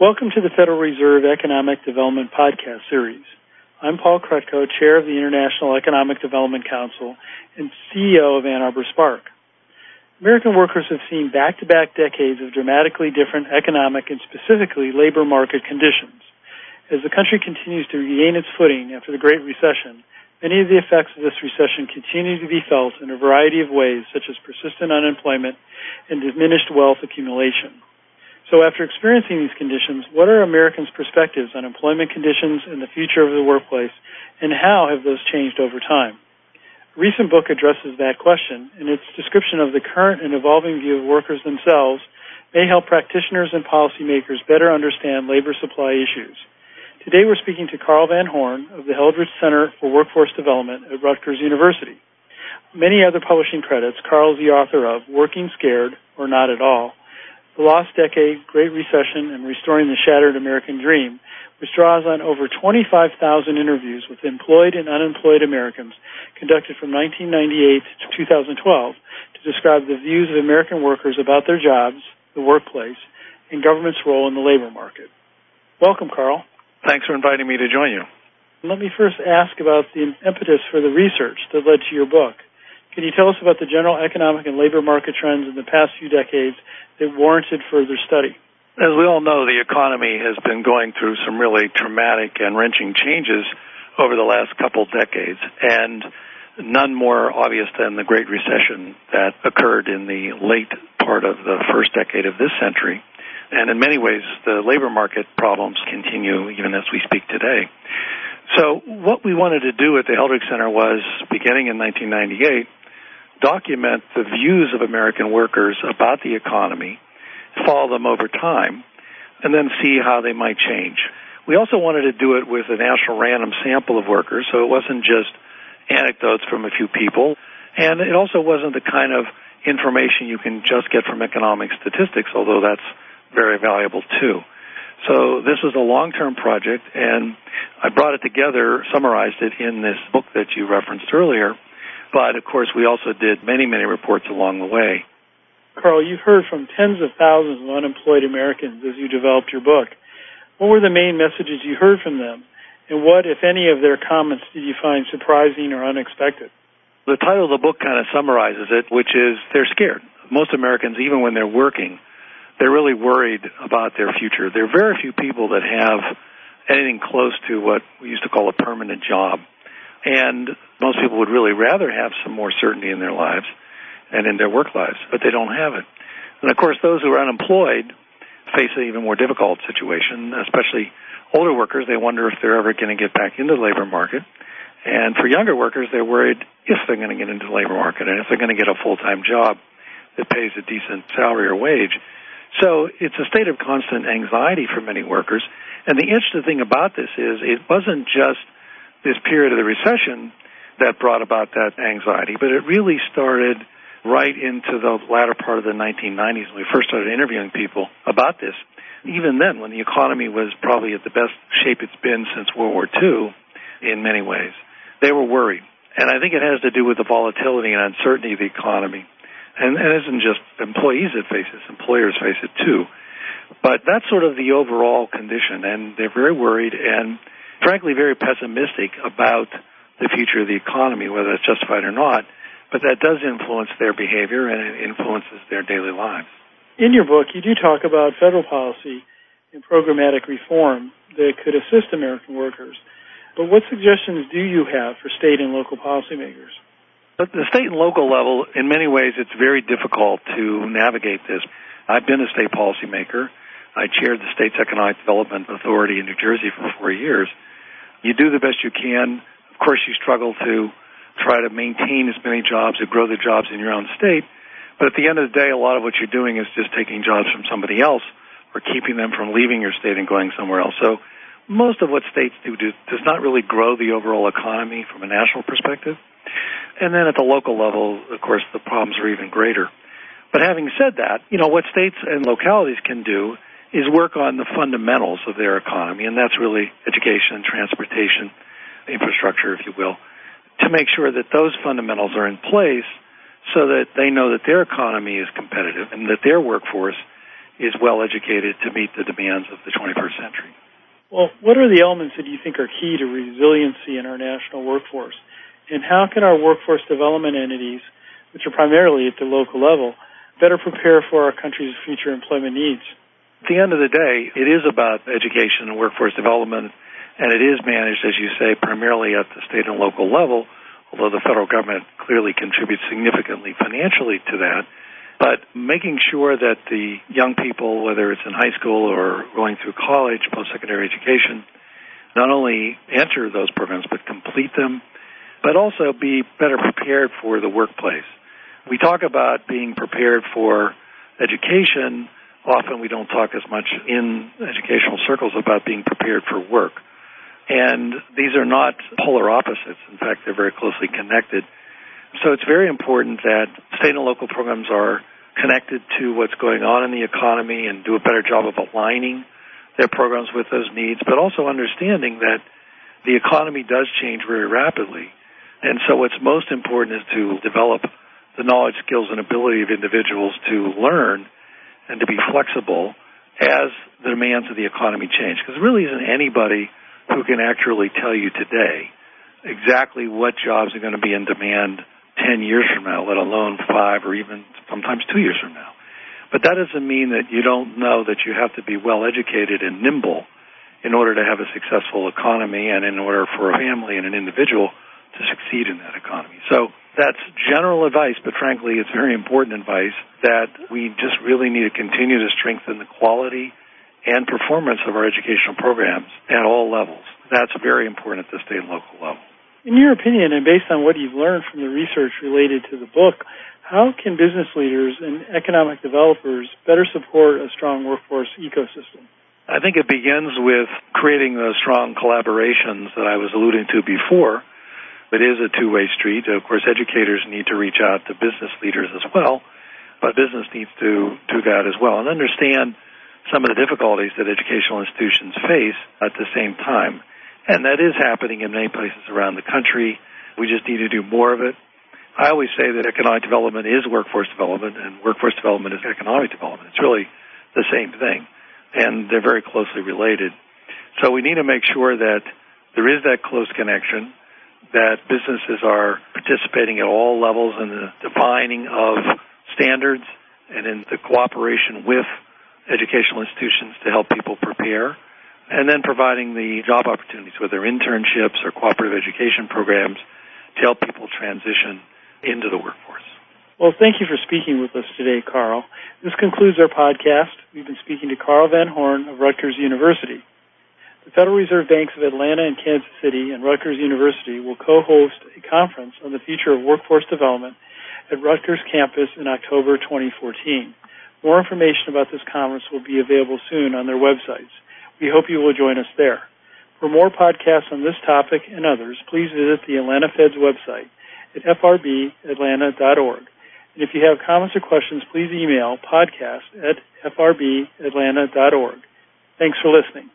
Welcome to the Federal Reserve Economic Development Podcast Series. I'm Paul Krutko, Chair of the International Economic Development Council and CEO of Ann Arbor Spark. American workers have seen back-to-back decades of dramatically different economic and specifically labor market conditions. As the country continues to regain its footing after the Great Recession, many of the effects of this recession continue to be felt in a variety of ways, such as persistent unemployment and diminished wealth accumulation. So after experiencing these conditions, what are Americans' perspectives on employment conditions and the future of the workplace, and how have those changed over time? A recent book addresses that question, and its description of the current and evolving view of workers themselves may help practitioners and policymakers better understand labor supply issues. Today we're speaking to Carl Van Horn of the Heldrich Center for Workforce Development at Rutgers University. Many other publishing credits, Carl is the author of Working Scared or Not at All, the Lost Decade, Great Recession, and Restoring the Shattered American Dream, which draws on over 25,000 interviews with employed and unemployed Americans conducted from 1998 to 2012 to describe the views of American workers about their jobs, the workplace, and government's role in the labor market. Welcome, Carl. Thanks for inviting me to join you. Let me first ask about the impetus for the research that led to your book. Can you tell us about the general economic and labor market trends in the past few decades that warranted further study? As we all know, the economy has been going through some really traumatic and wrenching changes over the last couple decades, and none more obvious than the Great Recession that occurred in the late part of the first decade of this century. And in many ways, the labor market problems continue even as we speak today. So, what we wanted to do at the Heldrich Center was, beginning in 1998, document the views of American workers about the economy, follow them over time, and then see how they might change. We also wanted to do it with a national random sample of workers, so it wasn't just anecdotes from a few people, and it also wasn't the kind of information you can just get from economic statistics, although that's very valuable too. So this was a long-term project, and I brought it together, summarized it in this book that you referenced earlier, but of course, we also did many, many reports along the way. Carl, you've heard from tens of thousands of unemployed Americans as you developed your book. What were the main messages you heard from them? And what, if any, of their comments did you find surprising or unexpected? The title of the book kind of summarizes it, which is they're scared. Most Americans, even when they're working, they're really worried about their future. There are very few people that have anything close to what we used to call a permanent job. And most people would really rather have some more certainty in their lives and in their work lives, but they don't have it. And of course, those who are unemployed face an even more difficult situation, especially older workers. They wonder if they're ever going to get back into the labor market. And for younger workers, they're worried if they're going to get into the labor market and if they're going to get a full-time job that pays a decent salary or wage. So it's a state of constant anxiety for many workers. And the interesting thing about this is it wasn't just this period of the recession that brought about that anxiety, but it really started right into the latter part of the 1990s when we first started interviewing people about this. Even then, when the economy was probably at the best shape it's been since World War II in many ways, they were worried. And I think it has to do with the volatility and uncertainty of the economy. And, and it isn't just employees that face this, employers face it too. But that's sort of the overall condition, and they're very worried and frankly very pessimistic about the future of the economy, whether it's justified or not. But that does influence their behavior and it influences their daily lives. In your book, you do talk about federal policy and programmatic reform that could assist American workers. But what suggestions do you have for state and local policymakers? At the state and local level, in many ways, it's very difficult to navigate this. I've been a state policymaker. I chaired the state's economic development authority in New Jersey for four years. You do the best you can. Of course, you struggle to try to maintain as many jobs and grow the jobs in your own state. But at the end of the day, a lot of what you're doing is just taking jobs from somebody else or keeping them from leaving your state and going somewhere else. So most of what states do, do does not really grow the overall economy from a national perspective. And then at the local level, of course, the problems are even greater. But having said that, you know, what states and localities can do is work on the fundamentals of their economy, and that's really education, transportation, infrastructure, if you will, to make sure that those fundamentals are in place so that they know that their economy is competitive and that their workforce is well educated to meet the demands of the 21st century. Well, what are the elements that you think are key to resiliency in our national workforce? And how can our workforce development entities, which are primarily at the local level, better prepare for our country's future employment needs? At the end of the day, it is about education and workforce development, and it is managed, as you say, primarily at the state and local level, although the federal government clearly contributes significantly financially to that. But making sure that the young people, whether it's in high school or going through college, post-secondary education, not only enter those programs but complete them, but also be better prepared for the workplace. We talk about being prepared for education. Often we don't talk as much in educational circles about being prepared for work. And these are not polar opposites. In fact, they're very closely connected. So it's very important that state and local programs are connected to what's going on in the economy and do a better job of aligning their programs with those needs, but also understanding that the economy does change very rapidly. And so what's most important is to develop the knowledge, skills, and ability of individuals to learn and to be flexible as the demands of the economy change. Because there really isn't anybody who can accurately tell you today exactly what jobs are going to be in demand 10 years from now, let alone five or even sometimes two years from now. But that doesn't mean that you don't know that you have to be well educated and nimble in order to have a successful economy and in order for a family and an individual to succeed in that economy. So that's general advice, but frankly, it's very important advice that we just really need to continue to strengthen the quality and performance of our educational programs at all levels. That's very important at the state and local level. In your opinion, and based on what you've learned from the research related to the book, how can business leaders and economic developers better support a strong workforce ecosystem? I think it begins with creating those strong collaborations that I was alluding to before. It is a two-way street. Of course, educators need to reach out to business leaders as well, but business needs to do that as well and understand some of the difficulties that educational institutions face at the same time. And that is happening in many places around the country. We just need to do more of it. I always say that economic development is workforce development, and workforce development is economic development. It's really the same thing, and they're very closely related. So we need to make sure that there is that close connection, that businesses are participating at all levels in the defining of standards and in the cooperation with educational institutions to help people prepare and then providing the job opportunities, whether internships or cooperative education programs, to help people transition into the workforce. Well, thank you for speaking with us today, Carl. This concludes our podcast. We've been speaking to Carl Van Horn of Rutgers University. The Federal Reserve Banks of Atlanta and Kansas City and Rutgers University will co-host a conference on the future of workforce development at Rutgers campus in October 2014. More information about this conference will be available soon on their websites. We hope you will join us there. For more podcasts on this topic and others, please visit the Atlanta Fed's website at frbatlanta.org. And if you have comments or questions, please email podcast at frbatlanta.org. Thanks for listening.